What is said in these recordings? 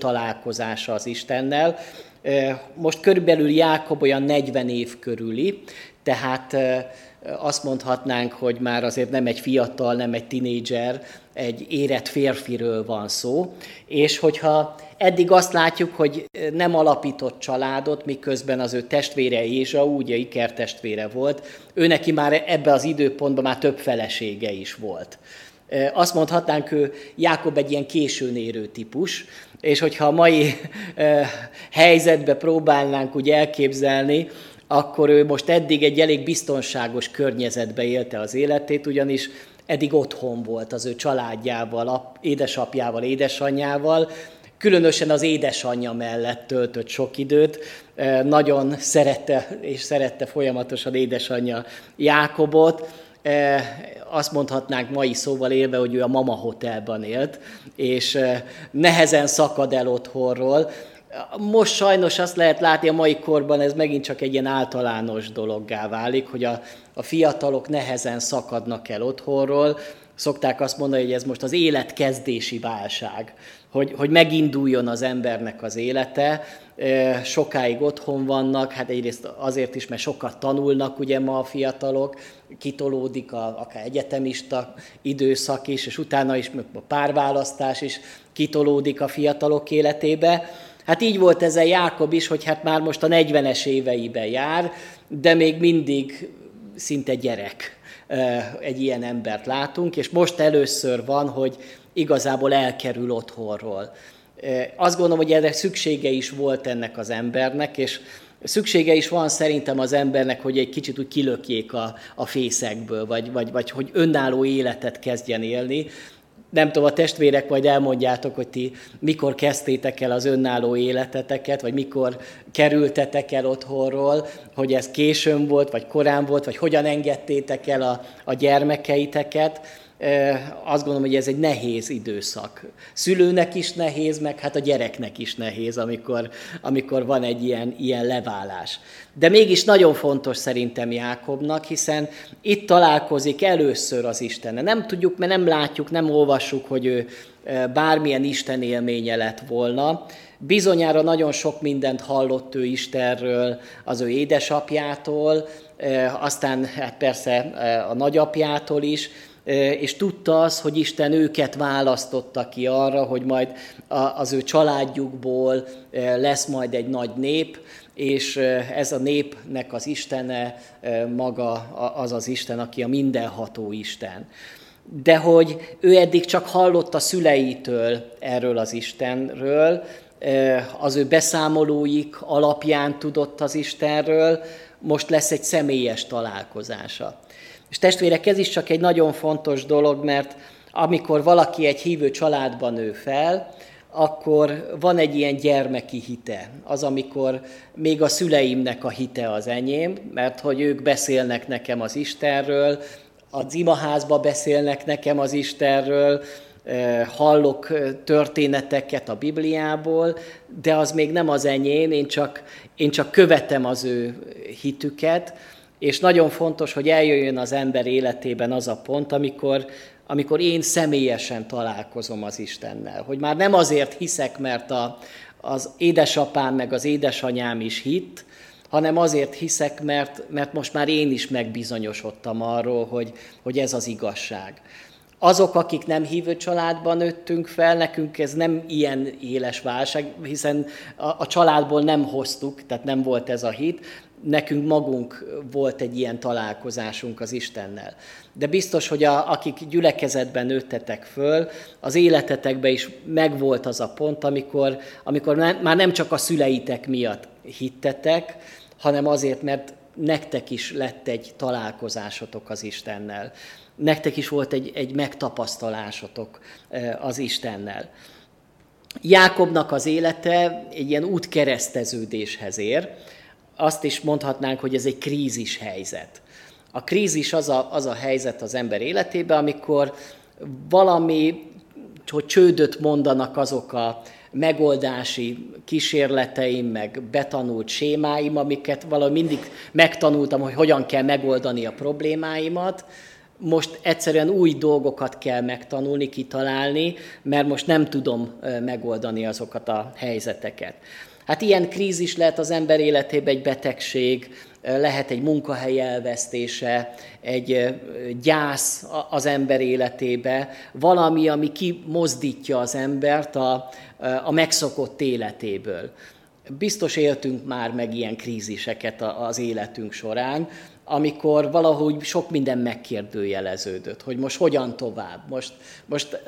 találkozása az Istennel. Most körülbelül Jákob olyan 40 év körüli, tehát azt mondhatnánk, hogy már azért nem egy fiatal, nem egy tinédzser, egy érett férfiről van szó, és hogyha eddig azt látjuk, hogy nem alapított családot, miközben az ő testvére Ézsa, ugye Iker testvére volt, ő neki már ebbe az időpontban már több felesége is volt. Azt mondhatnánk, ő Jákob egy ilyen későn érő típus, és hogyha a mai helyzetbe próbálnánk úgy elképzelni, akkor ő most eddig egy elég biztonságos környezetbe élte az életét, ugyanis eddig otthon volt az ő családjával, édesapjával, édesanyjával, különösen az édesanyja mellett töltött sok időt, nagyon szerette és szerette folyamatosan édesanyja Jákobot, azt mondhatnánk mai szóval élve, hogy ő a mama hotelban élt, és nehezen szakad el otthonról, most sajnos azt lehet látni a mai korban, ez megint csak egy ilyen általános dologgá válik, hogy a, a fiatalok nehezen szakadnak el otthonról. Szokták azt mondani, hogy ez most az életkezdési válság, hogy, hogy meginduljon az embernek az élete. Sokáig otthon vannak, hát egyrészt azért is, mert sokat tanulnak ugye ma a fiatalok, kitolódik a, akár egyetemista időszak is, és utána is a párválasztás is kitolódik a fiatalok életébe Hát így volt ez a Jákob is, hogy hát már most a 40-es éveiben jár, de még mindig szinte gyerek egy ilyen embert látunk, és most először van, hogy igazából elkerül otthonról. Azt gondolom, hogy erre szüksége is volt ennek az embernek, és szüksége is van szerintem az embernek, hogy egy kicsit úgy kilökjék a, a fészekből, vagy, vagy, vagy hogy önálló életet kezdjen élni, nem tudom, a testvérek majd elmondjátok, hogy ti mikor kezdtétek el az önálló életeteket, vagy mikor kerültetek el otthonról, hogy ez későn volt, vagy korán volt, vagy hogyan engedtétek el a, a gyermekeiteket azt gondolom, hogy ez egy nehéz időszak. Szülőnek is nehéz, meg hát a gyereknek is nehéz, amikor, amikor van egy ilyen, ilyen leválás. De mégis nagyon fontos szerintem Jákobnak, hiszen itt találkozik először az Istenne. Nem tudjuk, mert nem látjuk, nem olvassuk, hogy ő bármilyen Isten élménye lett volna. Bizonyára nagyon sok mindent hallott ő Istenről, az ő édesapjától, aztán hát persze a nagyapjától is, és tudta az, hogy Isten őket választotta ki arra, hogy majd az ő családjukból lesz majd egy nagy nép, és ez a népnek az Istene maga az az Isten, aki a mindenható Isten. De hogy ő eddig csak hallott a szüleitől erről az Istenről, az ő beszámolóik alapján tudott az Istenről, most lesz egy személyes találkozása. És testvérek, ez is csak egy nagyon fontos dolog, mert amikor valaki egy hívő családban nő fel, akkor van egy ilyen gyermeki hite. Az, amikor még a szüleimnek a hite az enyém, mert hogy ők beszélnek nekem az Istenről, az imaházba beszélnek nekem az Istenről, hallok történeteket a Bibliából, de az még nem az enyém, én csak, én csak követem az ő hitüket, és nagyon fontos, hogy eljöjjön az ember életében az a pont, amikor, amikor én személyesen találkozom az Istennel. Hogy már nem azért hiszek, mert a, az édesapám meg az édesanyám is hitt, hanem azért hiszek, mert, mert most már én is megbizonyosodtam arról, hogy, hogy ez az igazság. Azok, akik nem hívő családban nőttünk fel, nekünk ez nem ilyen éles válság, hiszen a, a családból nem hoztuk, tehát nem volt ez a hit, nekünk magunk volt egy ilyen találkozásunk az Istennel. De biztos, hogy a, akik gyülekezetben nőttetek föl, az életetekben is megvolt az a pont, amikor, amikor ne, már nem csak a szüleitek miatt hittetek, hanem azért, mert nektek is lett egy találkozásotok az Istennel. Nektek is volt egy, egy megtapasztalásotok az Istennel. Jákobnak az élete egy ilyen útkereszteződéshez ér, azt is mondhatnánk, hogy ez egy krízis helyzet. A krízis az a, az a helyzet az ember életében, amikor valami, hogy csődöt mondanak azok a megoldási kísérleteim, meg betanult sémáim, amiket valahogy mindig megtanultam, hogy hogyan kell megoldani a problémáimat, most egyszerűen új dolgokat kell megtanulni, kitalálni, mert most nem tudom megoldani azokat a helyzeteket. Hát ilyen krízis lehet az ember életében egy betegség, lehet egy munkahely elvesztése, egy gyász az ember életébe, valami, ami kimozdítja az embert a, a megszokott életéből. Biztos éltünk már meg ilyen kríziseket az életünk során, amikor valahogy sok minden megkérdőjeleződött, hogy most hogyan tovább. Most, most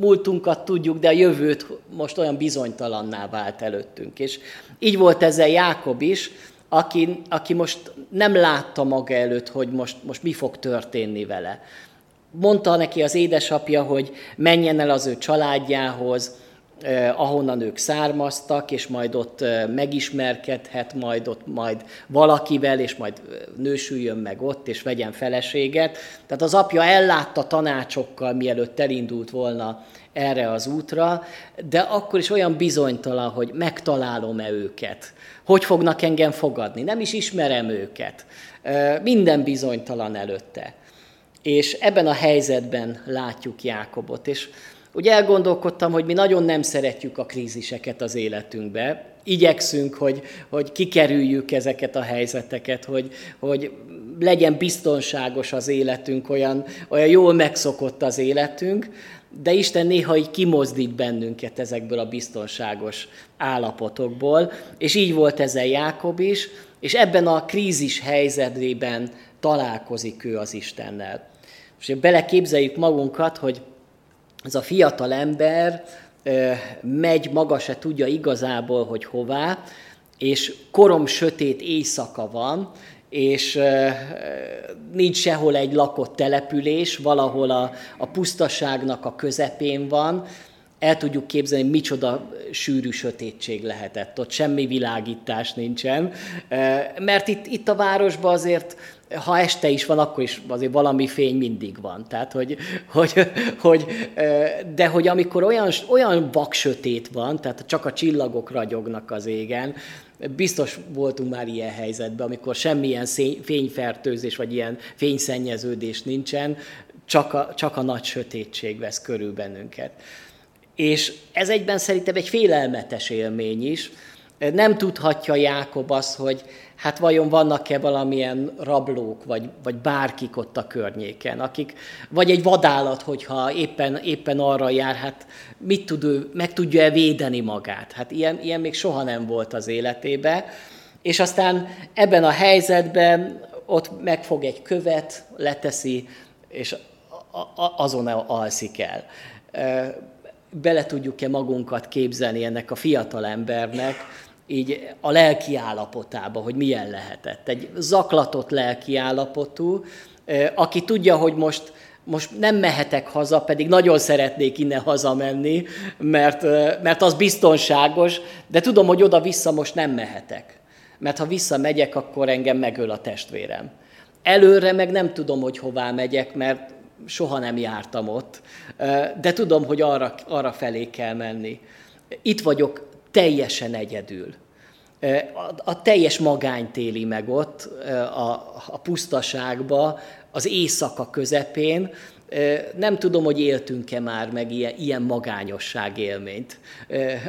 múltunkat tudjuk, de a jövőt most olyan bizonytalanná vált előttünk. És így volt ezzel Jákob is, aki, aki most nem látta maga előtt, hogy most, most mi fog történni vele. Mondta neki az édesapja, hogy menjen el az ő családjához, ahonnan ők származtak, és majd ott eh, megismerkedhet, majd ott majd valakivel, és majd nősüljön meg ott, és vegyen feleséget. Tehát az apja ellátta tanácsokkal, mielőtt elindult volna erre az útra, de akkor is olyan bizonytalan, hogy megtalálom-e őket, hogy fognak engem fogadni, nem is ismerem őket. Minden bizonytalan előtte. És ebben a helyzetben látjuk Jákobot. És ugye elgondolkodtam, hogy mi nagyon nem szeretjük a kríziseket az életünkbe. Igyekszünk, hogy, hogy kikerüljük ezeket a helyzeteket, hogy, hogy legyen biztonságos az életünk, olyan, olyan jól megszokott az életünk, de Isten néha így kimozdít bennünket ezekből a biztonságos állapotokból, és így volt ezzel Jákob is, és ebben a krízis helyzetében találkozik ő az Istennel. És beleképzeljük magunkat, hogy ez a fiatal ember megy, maga se tudja igazából, hogy hová, és korom sötét éjszaka van, és nincs sehol egy lakott település, valahol a, a pusztaságnak a közepén van, el tudjuk képzelni, micsoda sűrű sötétség lehetett. Ott semmi világítás nincsen, mert itt, itt a városban azért ha este is van, akkor is azért valami fény mindig van. Tehát, hogy, hogy, hogy, de hogy amikor olyan, olyan vaksötét van, tehát csak a csillagok ragyognak az égen, biztos voltunk már ilyen helyzetben, amikor semmilyen fényfertőzés vagy ilyen fényszennyeződés nincsen, csak a, csak a nagy sötétség vesz körül bennünket. És ez egyben szerintem egy félelmetes élmény is. Nem tudhatja Jákob azt, hogy hát vajon vannak-e valamilyen rablók, vagy, vagy bárkik ott a környéken, akik, vagy egy vadállat, hogyha éppen, éppen arra jár, hát mit tud ő, meg tudja-e védeni magát? Hát ilyen, ilyen még soha nem volt az életébe. És aztán ebben a helyzetben ott megfog egy követ, leteszi, és azon alszik el. Bele tudjuk-e magunkat képzelni ennek a fiatal embernek, így a lelki állapotába, hogy milyen lehetett. Egy zaklatott lelki állapotú, aki tudja, hogy most, most nem mehetek haza, pedig nagyon szeretnék innen hazamenni, mert, mert az biztonságos, de tudom, hogy oda-vissza most nem mehetek. Mert ha visszamegyek, akkor engem megöl a testvérem. Előre meg nem tudom, hogy hová megyek, mert soha nem jártam ott, de tudom, hogy arra, arra felé kell menni. Itt vagyok teljesen egyedül. A, a teljes magányt éli meg ott, a, a pusztaságba, az éjszaka közepén. Nem tudom, hogy éltünk-e már meg ilyen, ilyen magányosság élményt,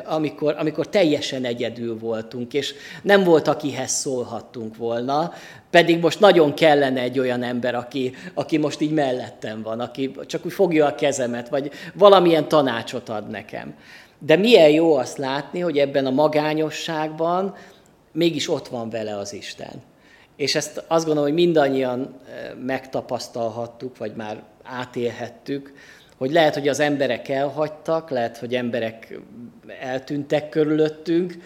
amikor, amikor teljesen egyedül voltunk, és nem volt, akihez szólhattunk volna, pedig most nagyon kellene egy olyan ember, aki, aki most így mellettem van, aki csak úgy fogja a kezemet, vagy valamilyen tanácsot ad nekem. De milyen jó azt látni, hogy ebben a magányosságban mégis ott van vele az Isten. És ezt azt gondolom, hogy mindannyian eh, megtapasztalhattuk, vagy már átélhettük, hogy lehet, hogy az emberek elhagytak, lehet, hogy emberek eltűntek körülöttünk,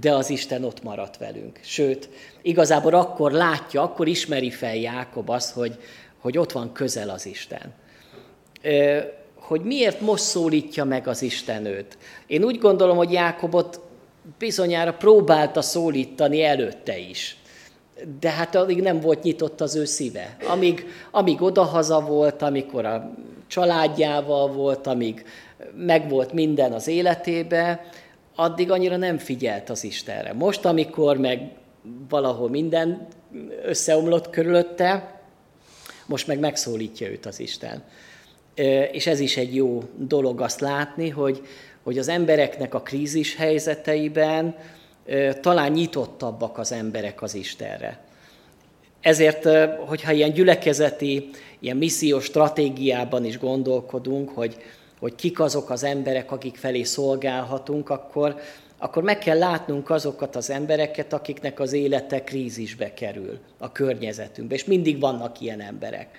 de az Isten ott maradt velünk. Sőt, igazából akkor látja, akkor ismeri fel Jákob azt, hogy, hogy ott van közel az Isten. Hogy miért most szólítja meg az Isten őt. Én úgy gondolom, hogy Jákobot bizonyára próbálta szólítani előtte is. De hát addig nem volt nyitott az ő szíve. Amíg, amíg odahaza volt, amikor a családjával volt, amíg megvolt minden az életébe, addig annyira nem figyelt az Istenre. Most, amikor meg valahol minden összeomlott körülötte, most meg megszólítja őt az Isten. És ez is egy jó dolog azt látni, hogy, hogy az embereknek a krízis helyzeteiben talán nyitottabbak az emberek az Istenre. Ezért, hogyha ilyen gyülekezeti, ilyen missziós stratégiában is gondolkodunk, hogy, hogy kik azok az emberek, akik felé szolgálhatunk, akkor, akkor meg kell látnunk azokat az embereket, akiknek az élete krízisbe kerül a környezetünkbe, és mindig vannak ilyen emberek.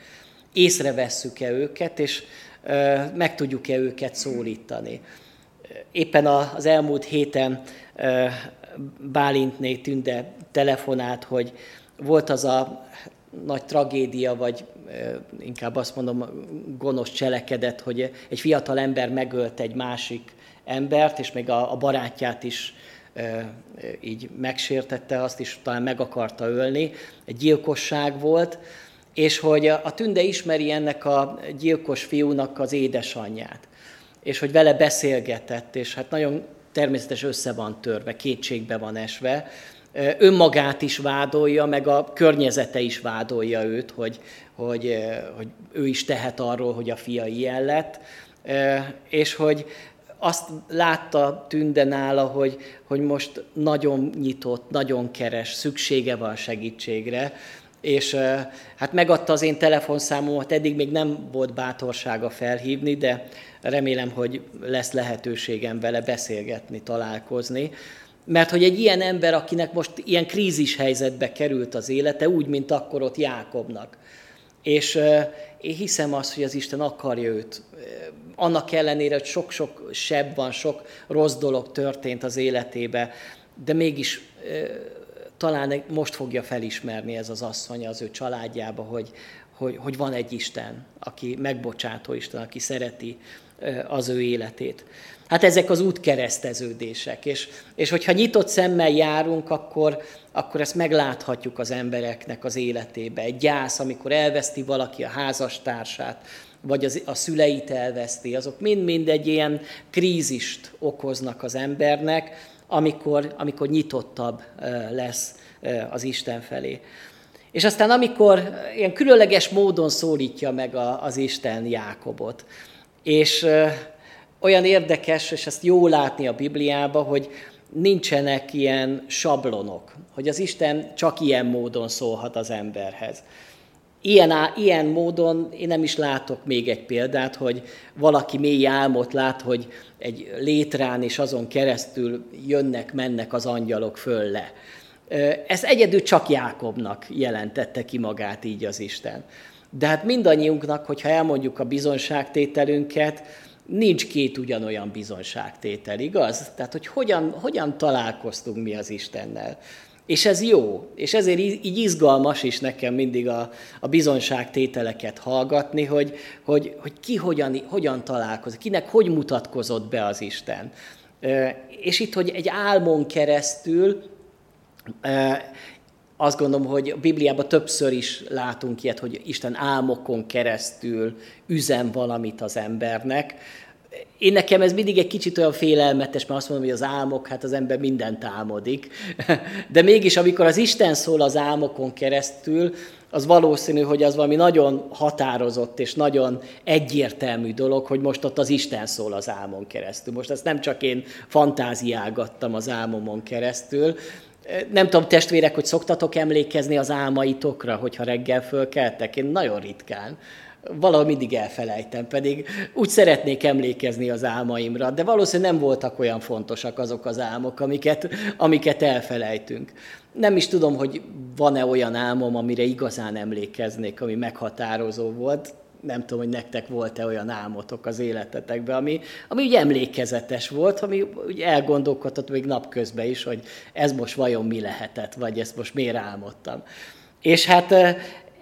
Észrevesszük-e őket, és meg tudjuk-e őket szólítani. Éppen az elmúlt héten Bálintné Tünde telefonált, hogy volt az a nagy tragédia, vagy inkább azt mondom, gonosz cselekedet, hogy egy fiatal ember megölt egy másik embert, és még a, a barátját is így megsértette, azt is talán meg akarta ölni. Egy gyilkosság volt, és hogy a Tünde ismeri ennek a gyilkos fiúnak az édesanyját, és hogy vele beszélgetett, és hát nagyon természetes össze van törve, kétségbe van esve, önmagát is vádolja, meg a környezete is vádolja őt, hogy, hogy, hogy ő is tehet arról, hogy a fia ilyen lett, és hogy azt látta Tünde nála, hogy, hogy most nagyon nyitott, nagyon keres, szüksége van segítségre, és hát megadta az én telefonszámomat, eddig még nem volt bátorsága felhívni, de remélem, hogy lesz lehetőségem vele beszélgetni, találkozni. Mert hogy egy ilyen ember, akinek most ilyen krízis helyzetbe került az élete, úgy, mint akkor ott Jákobnak. És én hiszem azt, hogy az Isten akarja őt. Annak ellenére, hogy sok-sok sebb van, sok rossz dolog történt az életébe, de mégis talán most fogja felismerni ez az asszony az ő családjába, hogy, hogy, hogy van egy Isten, aki megbocsátó Isten, aki szereti az ő életét. Hát ezek az útkereszteződések, és, és hogyha nyitott szemmel járunk, akkor, akkor ezt megláthatjuk az embereknek az életébe. Egy gyász, amikor elveszti valaki a házastársát, vagy az, a szüleit elveszti, azok mind-mind egy ilyen krízist okoznak az embernek, amikor, amikor nyitottabb lesz az Isten felé. És aztán amikor ilyen különleges módon szólítja meg az Isten Jákobot, és olyan érdekes, és ezt jó látni a Bibliában, hogy nincsenek ilyen sablonok, hogy az Isten csak ilyen módon szólhat az emberhez. Ilyen, ilyen módon én nem is látok még egy példát, hogy valaki mély álmot lát, hogy egy létrán és azon keresztül jönnek, mennek az angyalok föl le. Ez egyedül csak Jákobnak jelentette ki magát így az Isten. De hát mindannyiunknak, hogyha elmondjuk a bizonságtételünket, nincs két ugyanolyan bizonságtétel, igaz? Tehát, hogy hogyan, hogyan találkoztunk mi az Istennel. És ez jó, és ezért így izgalmas is nekem mindig a, a bizonságtételeket hallgatni, hogy, hogy, hogy ki hogyan, hogyan találkozik, kinek hogy mutatkozott be az Isten. És itt, hogy egy álmon keresztül, azt gondolom, hogy a Bibliában többször is látunk ilyet, hogy Isten álmokon keresztül üzen valamit az embernek. Én nekem ez mindig egy kicsit olyan félelmetes, mert azt mondom, hogy az álmok, hát az ember mindent álmodik. De mégis, amikor az Isten szól az álmokon keresztül, az valószínű, hogy az valami nagyon határozott és nagyon egyértelmű dolog, hogy most ott az Isten szól az álmon keresztül. Most ezt nem csak én fantáziálgattam az álmomon keresztül, nem tudom, testvérek, hogy szoktatok emlékezni az álmaitokra, hogyha reggel fölkeltek? Én nagyon ritkán. Valahogy mindig elfelejtem, pedig úgy szeretnék emlékezni az álmaimra, de valószínűleg nem voltak olyan fontosak azok az álmok, amiket, amiket elfelejtünk. Nem is tudom, hogy van-e olyan álmom, amire igazán emlékeznék, ami meghatározó volt nem tudom, hogy nektek volt-e olyan álmotok az életetekben, ami, ami ugye emlékezetes volt, ami ugye elgondolkodott még napközben is, hogy ez most vajon mi lehetett, vagy ezt most miért álmodtam. És hát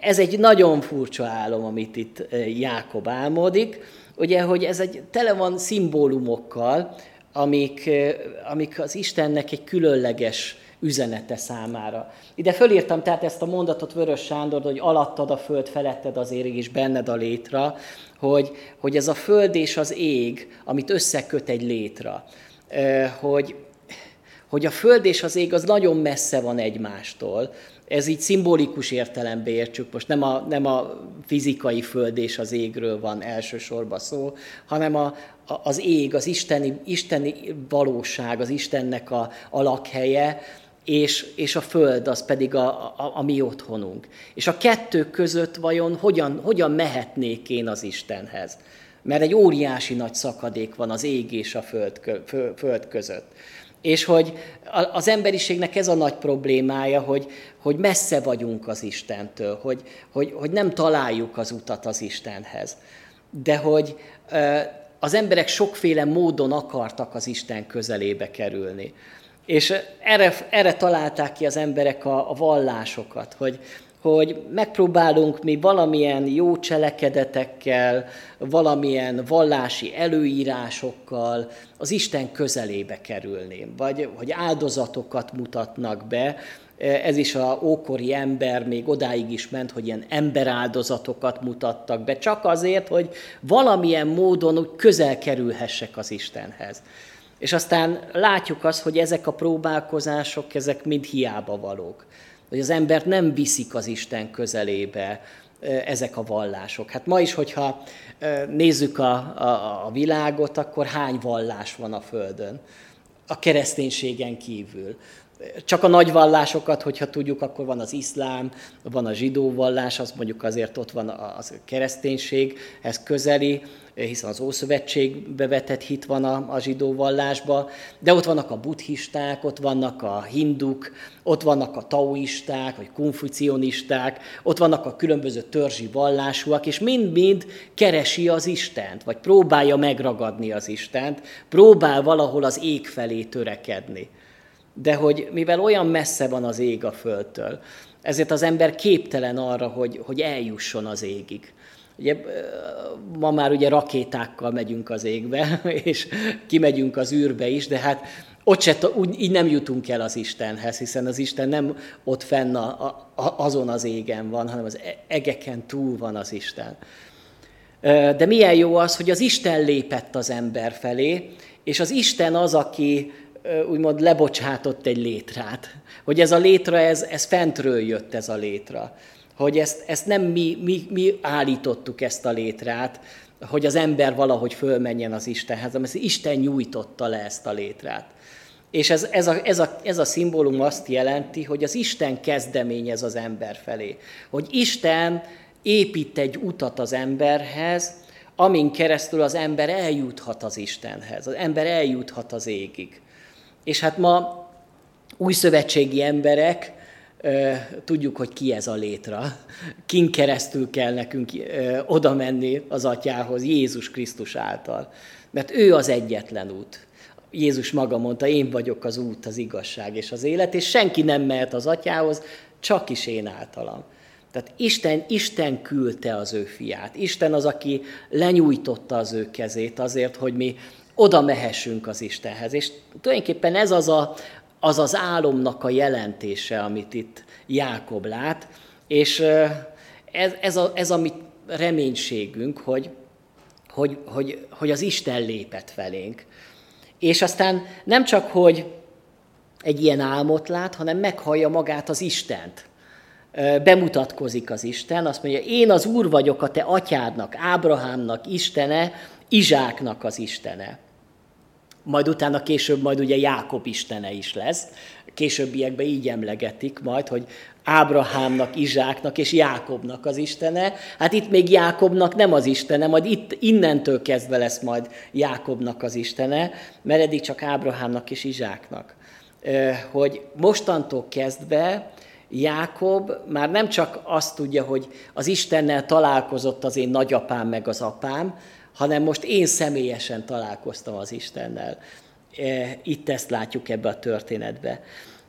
ez egy nagyon furcsa álom, amit itt Jákob álmodik, ugye, hogy ez egy tele van szimbólumokkal, amik, amik az Istennek egy különleges üzenete számára. Ide fölírtam tehát ezt a mondatot Vörös Sándor, hogy alattad a föld, feletted az ég, és benned a létra, hogy, hogy ez a föld és az ég, amit összeköt egy létra, hogy, hogy a föld és az ég az nagyon messze van egymástól, Ez így szimbolikus értelembe értsük, most nem a, nem a fizikai föld és az égről van elsősorban szó, hanem a, a, az ég, az isteni, isteni valóság, az Istennek a, a lakhelye, és, és a föld az pedig a, a, a mi otthonunk. És a kettő között vajon hogyan, hogyan mehetnék én az Istenhez? Mert egy óriási nagy szakadék van az ég és a föld, föld között. És hogy az emberiségnek ez a nagy problémája, hogy, hogy messze vagyunk az Istentől, hogy, hogy, hogy nem találjuk az utat az Istenhez. De hogy az emberek sokféle módon akartak az Isten közelébe kerülni. És erre, erre találták ki az emberek a, a vallásokat, hogy, hogy megpróbálunk mi valamilyen jó cselekedetekkel, valamilyen vallási előírásokkal az Isten közelébe kerülni, vagy hogy áldozatokat mutatnak be. Ez is a ókori ember még odáig is ment, hogy ilyen emberáldozatokat mutattak be, csak azért, hogy valamilyen módon úgy közel kerülhessek az Istenhez. És aztán látjuk azt, hogy ezek a próbálkozások, ezek mind hiába valók. Hogy az embert nem viszik az Isten közelébe ezek a vallások. Hát ma is, hogyha nézzük a, a, a világot, akkor hány vallás van a Földön? A kereszténységen kívül csak a nagy vallásokat, hogyha tudjuk, akkor van az iszlám, van a zsidó vallás, az mondjuk azért ott van a kereszténység, ez közeli, hiszen az Ószövetségbe vetett hit van a, a zsidó vallásba, de ott vannak a buddhisták, ott vannak a hinduk, ott vannak a taoisták, vagy konfucionisták, ott vannak a különböző törzsi vallásúak, és mind-mind keresi az Istent, vagy próbálja megragadni az Istent, próbál valahol az ég felé törekedni de hogy mivel olyan messze van az ég a földtől, ezért az ember képtelen arra, hogy, hogy eljusson az égig. Ugye, ma már ugye rakétákkal megyünk az égbe, és kimegyünk az űrbe is, de hát ott se, úgy, így nem jutunk el az Istenhez, hiszen az Isten nem ott fenn a, a, azon az égen van, hanem az e-, egeken túl van az Isten. De milyen jó az, hogy az Isten lépett az ember felé, és az Isten az, aki úgymond lebocsátott egy létrát. Hogy ez a létra, ez, ez fentről jött ez a létra. Hogy ezt, ezt nem mi, mi, mi állítottuk ezt a létrát, hogy az ember valahogy fölmenjen az Istenhez, hanem Isten nyújtotta le ezt a létrát. És ez, ez, a, ez, a, ez a szimbólum azt jelenti, hogy az Isten kezdeményez az ember felé. Hogy Isten épít egy utat az emberhez, amin keresztül az ember eljuthat az Istenhez, az ember eljuthat az égig. És hát ma új szövetségi emberek, tudjuk, hogy ki ez a létra. Kin keresztül kell nekünk oda menni az atyához, Jézus Krisztus által. Mert ő az egyetlen út. Jézus maga mondta, én vagyok az út, az igazság és az élet, és senki nem mehet az atyához, csak is én általam. Tehát Isten, Isten küldte az ő fiát. Isten az, aki lenyújtotta az ő kezét azért, hogy mi oda mehessünk az Istenhez. És tulajdonképpen ez az, a, az az álomnak a jelentése, amit itt Jákob lát, és ez, ez, a, ez a mi reménységünk, hogy, hogy, hogy, hogy az Isten lépett felénk. És aztán nem csak, hogy egy ilyen álmot lát, hanem meghallja magát az Istent. Bemutatkozik az Isten, azt mondja, én az Úr vagyok a te atyádnak, Ábrahámnak Istene, Izsáknak az Istene majd utána később majd ugye Jákob istene is lesz. Későbbiekben így emlegetik majd, hogy Ábrahámnak, Izsáknak és Jákobnak az istene. Hát itt még Jákobnak nem az istene, majd itt innentől kezdve lesz majd Jákobnak az istene, mert eddig csak Ábrahámnak és Izsáknak. Hogy mostantól kezdve Jákob már nem csak azt tudja, hogy az Istennel találkozott az én nagyapám meg az apám, hanem most én személyesen találkoztam az Istennel. E, itt ezt látjuk ebbe a történetbe.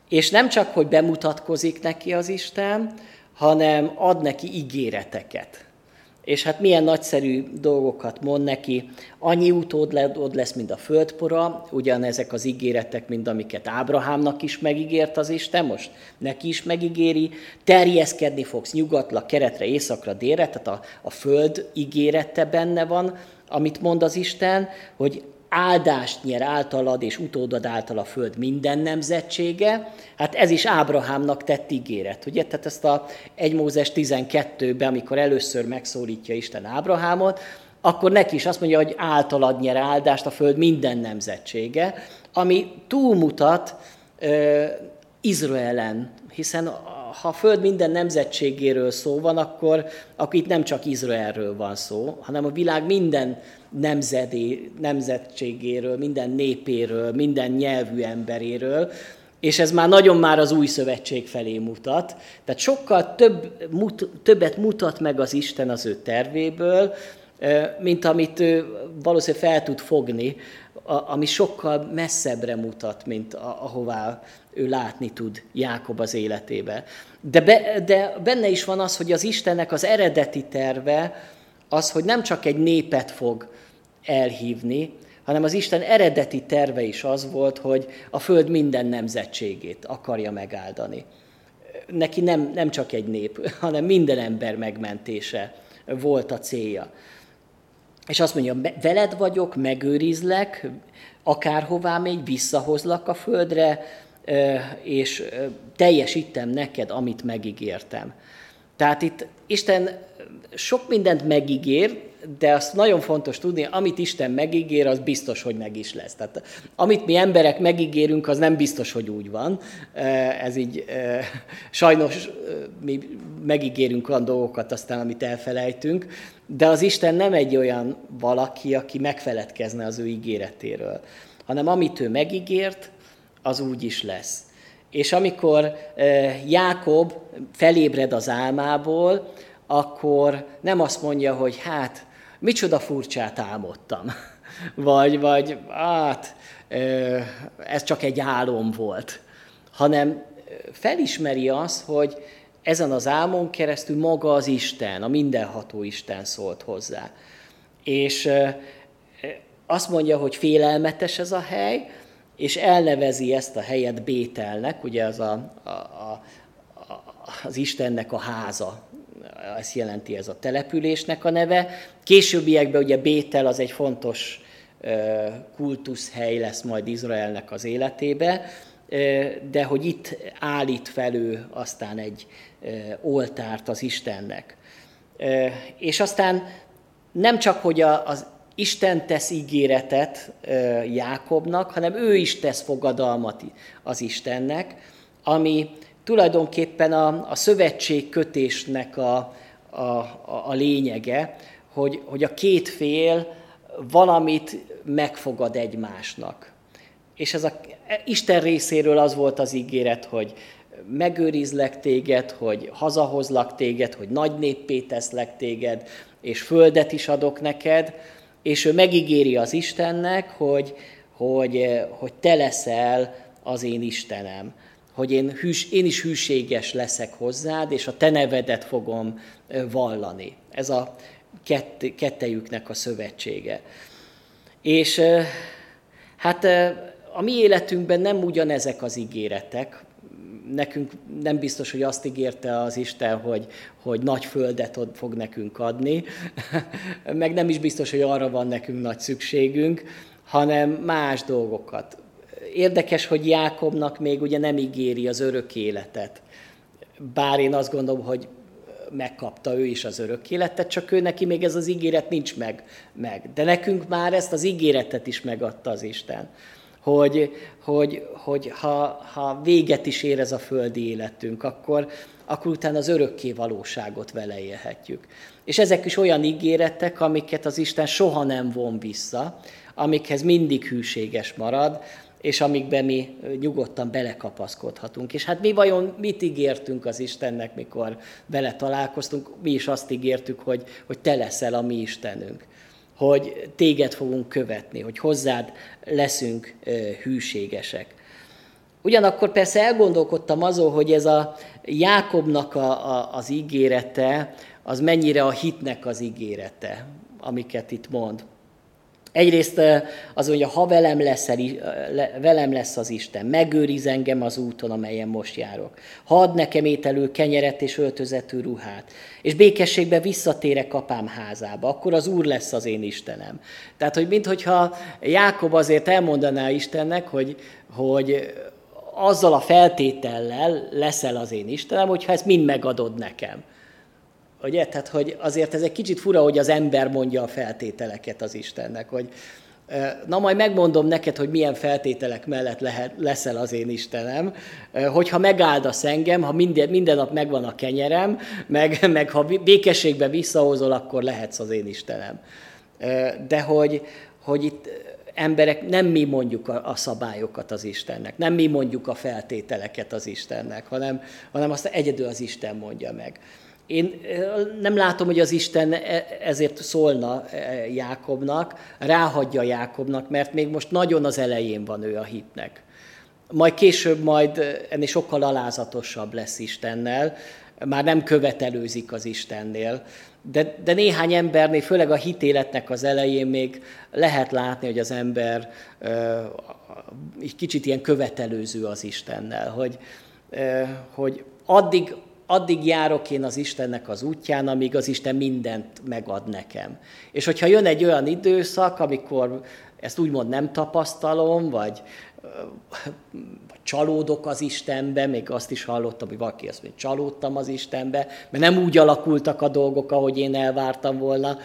És nem csak, hogy bemutatkozik neki az Isten, hanem ad neki ígéreteket. És hát milyen nagyszerű dolgokat mond neki. Annyi utód lesz, mint a földpora, ugyanezek az ígéretek, mint amiket Ábrahámnak is megígért az Isten, most neki is megígéri. Terjeszkedni fogsz nyugatra, keretre, északra, délre, tehát a, a föld ígérete benne van, amit mond az Isten, hogy áldást nyer általad és utódad által a föld minden nemzetsége, hát ez is Ábrahámnak tett ígéret, ugye? Tehát ezt a 1 Mózes 12-ben, amikor először megszólítja Isten Ábrahámot, akkor neki is azt mondja, hogy általad nyer áldást a föld minden nemzetsége, ami túlmutat uh, Izraelen, hiszen ha a Föld minden nemzetségéről szó van, akkor, akkor itt nem csak Izraelről van szó, hanem a világ minden nemzedé, nemzetségéről, minden népéről, minden nyelvű emberéről, és ez már nagyon már az új szövetség felé mutat. Tehát sokkal több, mut, többet mutat meg az Isten az ő tervéből, mint amit ő valószínűleg fel tud fogni, ami sokkal messzebbre mutat, mint ahová ő látni tud Jákob az életébe. De, be, de benne is van az, hogy az Istennek az eredeti terve az, hogy nem csak egy népet fog elhívni, hanem az Isten eredeti terve is az volt, hogy a Föld minden nemzetségét akarja megáldani. Neki nem, nem csak egy nép, hanem minden ember megmentése volt a célja. És azt mondja, veled vagyok, megőrizlek, akárhová még visszahozlak a földre, és teljesítem neked, amit megígértem. Tehát itt Isten sok mindent megígér, de azt nagyon fontos tudni, amit Isten megígér, az biztos, hogy meg is lesz. Tehát amit mi emberek megígérünk, az nem biztos, hogy úgy van. Ez így sajnos mi megígérünk olyan dolgokat, aztán amit elfelejtünk, de az Isten nem egy olyan valaki, aki megfeledkezne az ő ígéretéről, hanem amit ő megígért, az úgy is lesz. És amikor Jákob felébred az álmából, akkor nem azt mondja, hogy hát, micsoda furcsát álmodtam, vagy, vagy hát, ez csak egy álom volt, hanem felismeri azt, hogy ezen az álmon keresztül maga az Isten, a mindenható Isten szólt hozzá. És azt mondja, hogy félelmetes ez a hely, és elnevezi ezt a helyet Bételnek, ugye az a, a, a, az Istennek a háza, ezt jelenti ez a településnek a neve. Későbbiekben ugye Bétel az egy fontos kultuszhely lesz majd Izraelnek az életébe, de hogy itt állít felő aztán egy oltárt az Istennek. És aztán nem csak, hogy az Isten tesz ígéretet Jákobnak, hanem ő is tesz fogadalmat az Istennek, ami tulajdonképpen a, a szövetségkötésnek a, a, a lényege, hogy, hogy a két fél valamit megfogad egymásnak. És ez a Isten részéről az volt az ígéret, hogy megőrizlek téged, hogy hazahozlak téged, hogy nagy néppé teszlek téged, és földet is adok neked, és ő megígéri az Istennek, hogy, hogy, hogy te leszel az én Istenem, hogy én, hűs, én is hűséges leszek hozzád, és a te nevedet fogom vallani. Ez a kett, kettejüknek a szövetsége. És hát a mi életünkben nem ugyanezek az ígéretek, nekünk nem biztos, hogy azt ígérte az Isten, hogy, hogy nagy földet fog nekünk adni, meg nem is biztos, hogy arra van nekünk nagy szükségünk, hanem más dolgokat. Érdekes, hogy Jákobnak még ugye nem ígéri az örök életet. Bár én azt gondolom, hogy megkapta ő is az örök életet, csak ő neki még ez az ígéret nincs meg, meg. De nekünk már ezt az ígéretet is megadta az Isten hogy, hogy, hogy ha, ha véget is ér ez a földi életünk, akkor, akkor utána az örökké valóságot vele élhetjük. És ezek is olyan ígéretek, amiket az Isten soha nem von vissza, amikhez mindig hűséges marad, és amikben mi nyugodtan belekapaszkodhatunk. És hát mi vajon mit ígértünk az Istennek, mikor vele találkoztunk? Mi is azt ígértük, hogy, hogy te leszel a mi Istenünk hogy téged fogunk követni, hogy hozzád leszünk hűségesek. Ugyanakkor persze elgondolkodtam azon, hogy ez a Jákobnak a, a, az ígérete, az mennyire a hitnek az ígérete, amiket itt mond. Egyrészt az mondja, ha velem lesz, velem lesz az Isten, megőriz engem az úton, amelyen most járok. Ha nekem ételő kenyeret és öltözetű ruhát, és békességbe visszatérek apám házába, akkor az Úr lesz az én Istenem. Tehát, hogy minthogyha Jákob azért elmondaná Istennek, hogy, hogy azzal a feltétellel leszel az én Istenem, hogyha ezt mind megadod nekem. Ugye? Tehát, hogy azért ez egy kicsit fura, hogy az ember mondja a feltételeket az Istennek, hogy na majd megmondom neked, hogy milyen feltételek mellett lehet, leszel az én Istenem, hogyha megáldasz engem, ha minden, minden nap megvan a kenyerem, meg, meg ha békességbe visszahozol, akkor lehetsz az én Istenem. De hogy, hogy itt emberek, nem mi mondjuk a, a szabályokat az Istennek, nem mi mondjuk a feltételeket az Istennek, hanem, hanem azt egyedül az Isten mondja meg. Én nem látom, hogy az Isten e, ezért szólna Jákobnak, ráhagyja Jákobnak, mert még most nagyon az elején van ő a hitnek. Majd később majd ennél sokkal alázatosabb lesz Istennel, már nem követelőzik az Istennél. De, de néhány embernél, főleg a hitéletnek az elején még lehet látni, hogy az ember egy kicsit ilyen követelőző az Istennel, hogy, hogy addig, addig járok én az Istennek az útján, amíg az Isten mindent megad nekem. És hogyha jön egy olyan időszak, amikor ezt úgymond nem tapasztalom, vagy, csalódok az Istenbe, még azt is hallottam, hogy valaki azt mondja, csalódtam az Istenbe, mert nem úgy alakultak a dolgok, ahogy én elvártam volna,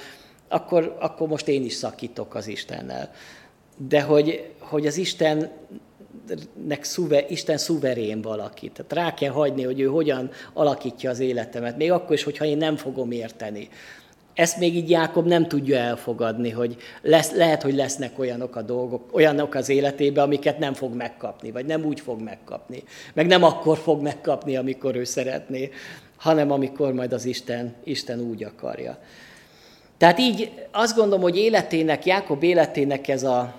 akkor, akkor most én is szakítok az Istennel. De hogy, hogy az Isten nek szuver, Isten szuverén valaki. Tehát rá kell hagyni, hogy ő hogyan alakítja az életemet, még akkor is, hogyha én nem fogom érteni. Ezt még így Jákob nem tudja elfogadni, hogy lesz, lehet, hogy lesznek olyanok a dolgok, olyanok az életében, amiket nem fog megkapni, vagy nem úgy fog megkapni. Meg nem akkor fog megkapni, amikor ő szeretné, hanem amikor majd az Isten, Isten úgy akarja. Tehát így azt gondolom, hogy életének, Jákob életének ez, a,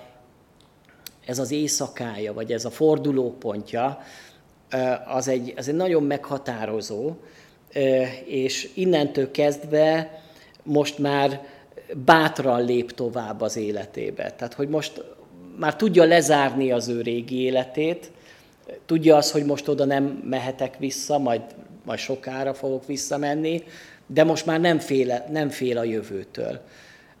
ez az éjszakája, vagy ez a fordulópontja, az egy, az egy nagyon meghatározó, és innentől kezdve most már bátran lép tovább az életébe. Tehát, hogy most már tudja lezárni az ő régi életét, tudja azt, hogy most oda nem mehetek vissza, majd, majd sokára fogok visszamenni, de most már nem fél, nem fél a jövőtől.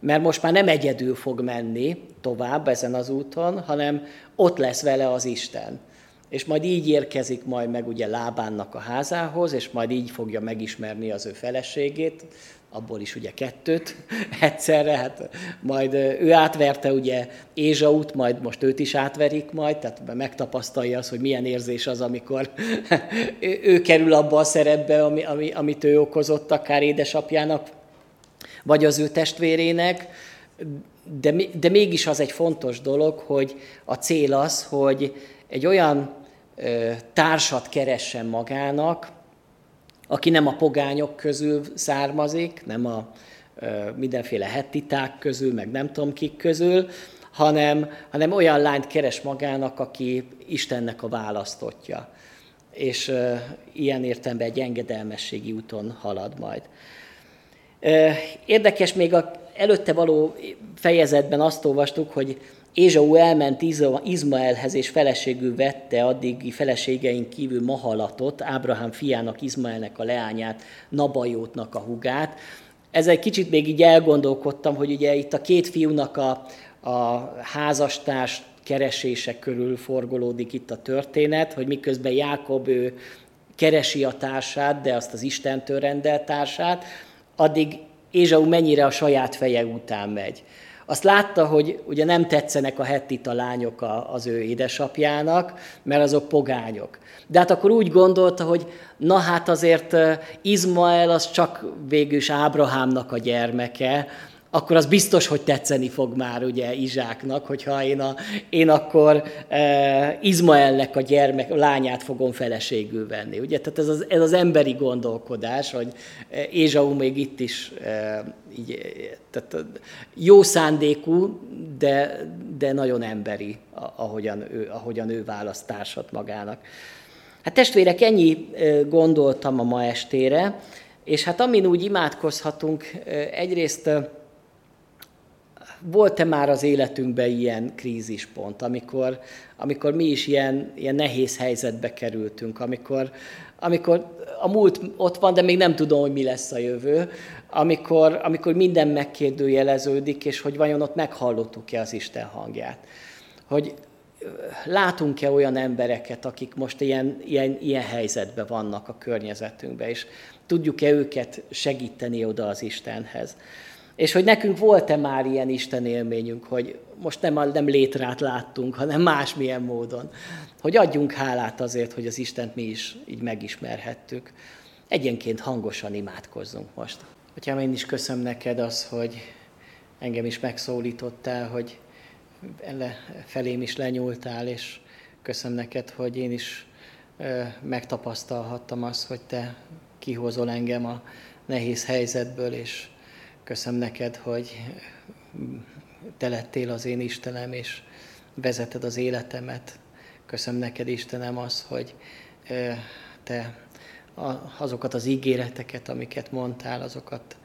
Mert most már nem egyedül fog menni tovább ezen az úton, hanem ott lesz vele az Isten. És majd így érkezik majd meg ugye Lábánnak a házához, és majd így fogja megismerni az ő feleségét, abból is ugye kettőt egyszerre, hát majd ő átverte ugye Ézsaut, majd most őt is átverik majd, tehát megtapasztalja az, hogy milyen érzés az, amikor ő, ő kerül abba a szerepbe, ami, ami, amit ő okozott akár édesapjának, vagy az ő testvérének, de, de mégis az egy fontos dolog, hogy a cél az, hogy egy olyan ö, társat keressen magának, aki nem a pogányok közül származik, nem a mindenféle hettiták közül, meg nem tudom kik közül, hanem, hanem olyan lányt keres magának, aki Istennek a választotja. És uh, ilyen értelemben egy engedelmességi úton halad majd. Érdekes még a előtte való fejezetben azt olvastuk, hogy Ézsau elment Izmaelhez, és feleségül vette addigi feleségeink kívül Mahalatot, Ábrahám fiának, Izmaelnek a leányát, Nabajótnak a hugát. Ez egy kicsit még így elgondolkodtam, hogy ugye itt a két fiúnak a, a házastárs keresése körül forgolódik itt a történet, hogy miközben Jákob ő keresi a társát, de azt az Istentől rendelt társát, addig Ézsau mennyire a saját feje után megy. Azt látta, hogy ugye nem tetszenek a hettita lányok az ő édesapjának, mert azok pogányok. De hát akkor úgy gondolta, hogy na hát azért Izmael az csak végül is Ábrahámnak a gyermeke, akkor az biztos, hogy tetszeni fog már ugye Izsáknak, hogyha én, a, én akkor e, Izmaelnek a gyermek, a lányát fogom feleségül venni. Ugye? Tehát ez az, ez az emberi gondolkodás, hogy Ézsau még itt is e, így, tehát jó szándékú, de, de nagyon emberi, ahogyan ő, ahogyan ő választ magának. Hát testvérek, ennyi gondoltam a ma estére, és hát amin úgy imádkozhatunk, egyrészt volt-e már az életünkben ilyen krízispont, amikor, amikor mi is ilyen, ilyen nehéz helyzetbe kerültünk, amikor, amikor a múlt ott van, de még nem tudom, hogy mi lesz a jövő, amikor, amikor minden megkérdőjeleződik, és hogy vajon ott meghallottuk-e az Isten hangját. Hogy látunk-e olyan embereket, akik most ilyen, ilyen, ilyen helyzetben vannak a környezetünkben, és tudjuk-e őket segíteni oda az Istenhez. És hogy nekünk volt-e már ilyen Isten élményünk, hogy most nem, nem létrát láttunk, hanem másmilyen módon. Hogy adjunk hálát azért, hogy az Istent mi is így megismerhettük. Egyenként hangosan imádkozzunk most. Hogyha én is köszönöm neked az, hogy engem is megszólítottál, hogy felém is lenyúltál, és köszönöm neked, hogy én is megtapasztalhattam azt, hogy te kihozol engem a nehéz helyzetből, és köszönöm neked, hogy te lettél az én Istenem, és vezeted az életemet. Köszönöm neked, Istenem, az, hogy te azokat az ígéreteket, amiket mondtál, azokat,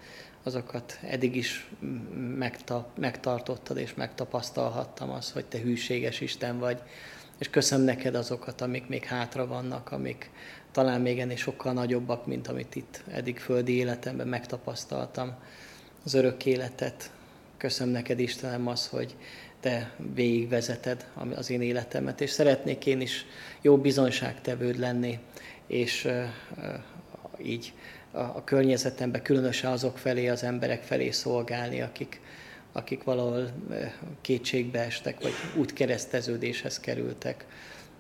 azokat eddig is megtartottad, és megtapasztalhattam az, hogy te hűséges Isten vagy. És köszönöm neked azokat, amik még hátra vannak, amik talán még ennél sokkal nagyobbak, mint amit itt eddig földi életemben megtapasztaltam. Az örök életet. Köszönöm neked, Istenem, az, hogy te végigvezeted az én életemet, és szeretnék én is jó bizonyságtevőd lenni, és így a, környezetemben, különösen azok felé, az emberek felé szolgálni, akik, akik valahol kétségbe estek, vagy útkereszteződéshez kerültek,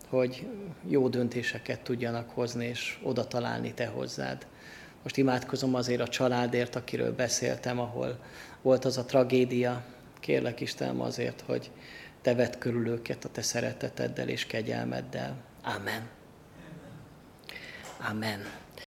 hogy jó döntéseket tudjanak hozni, és oda találni te hozzád. Most imádkozom azért a családért, akiről beszéltem, ahol volt az a tragédia. Kérlek Istenem azért, hogy te vedd körül őket a te szereteteddel és kegyelmeddel. Amen. Amen.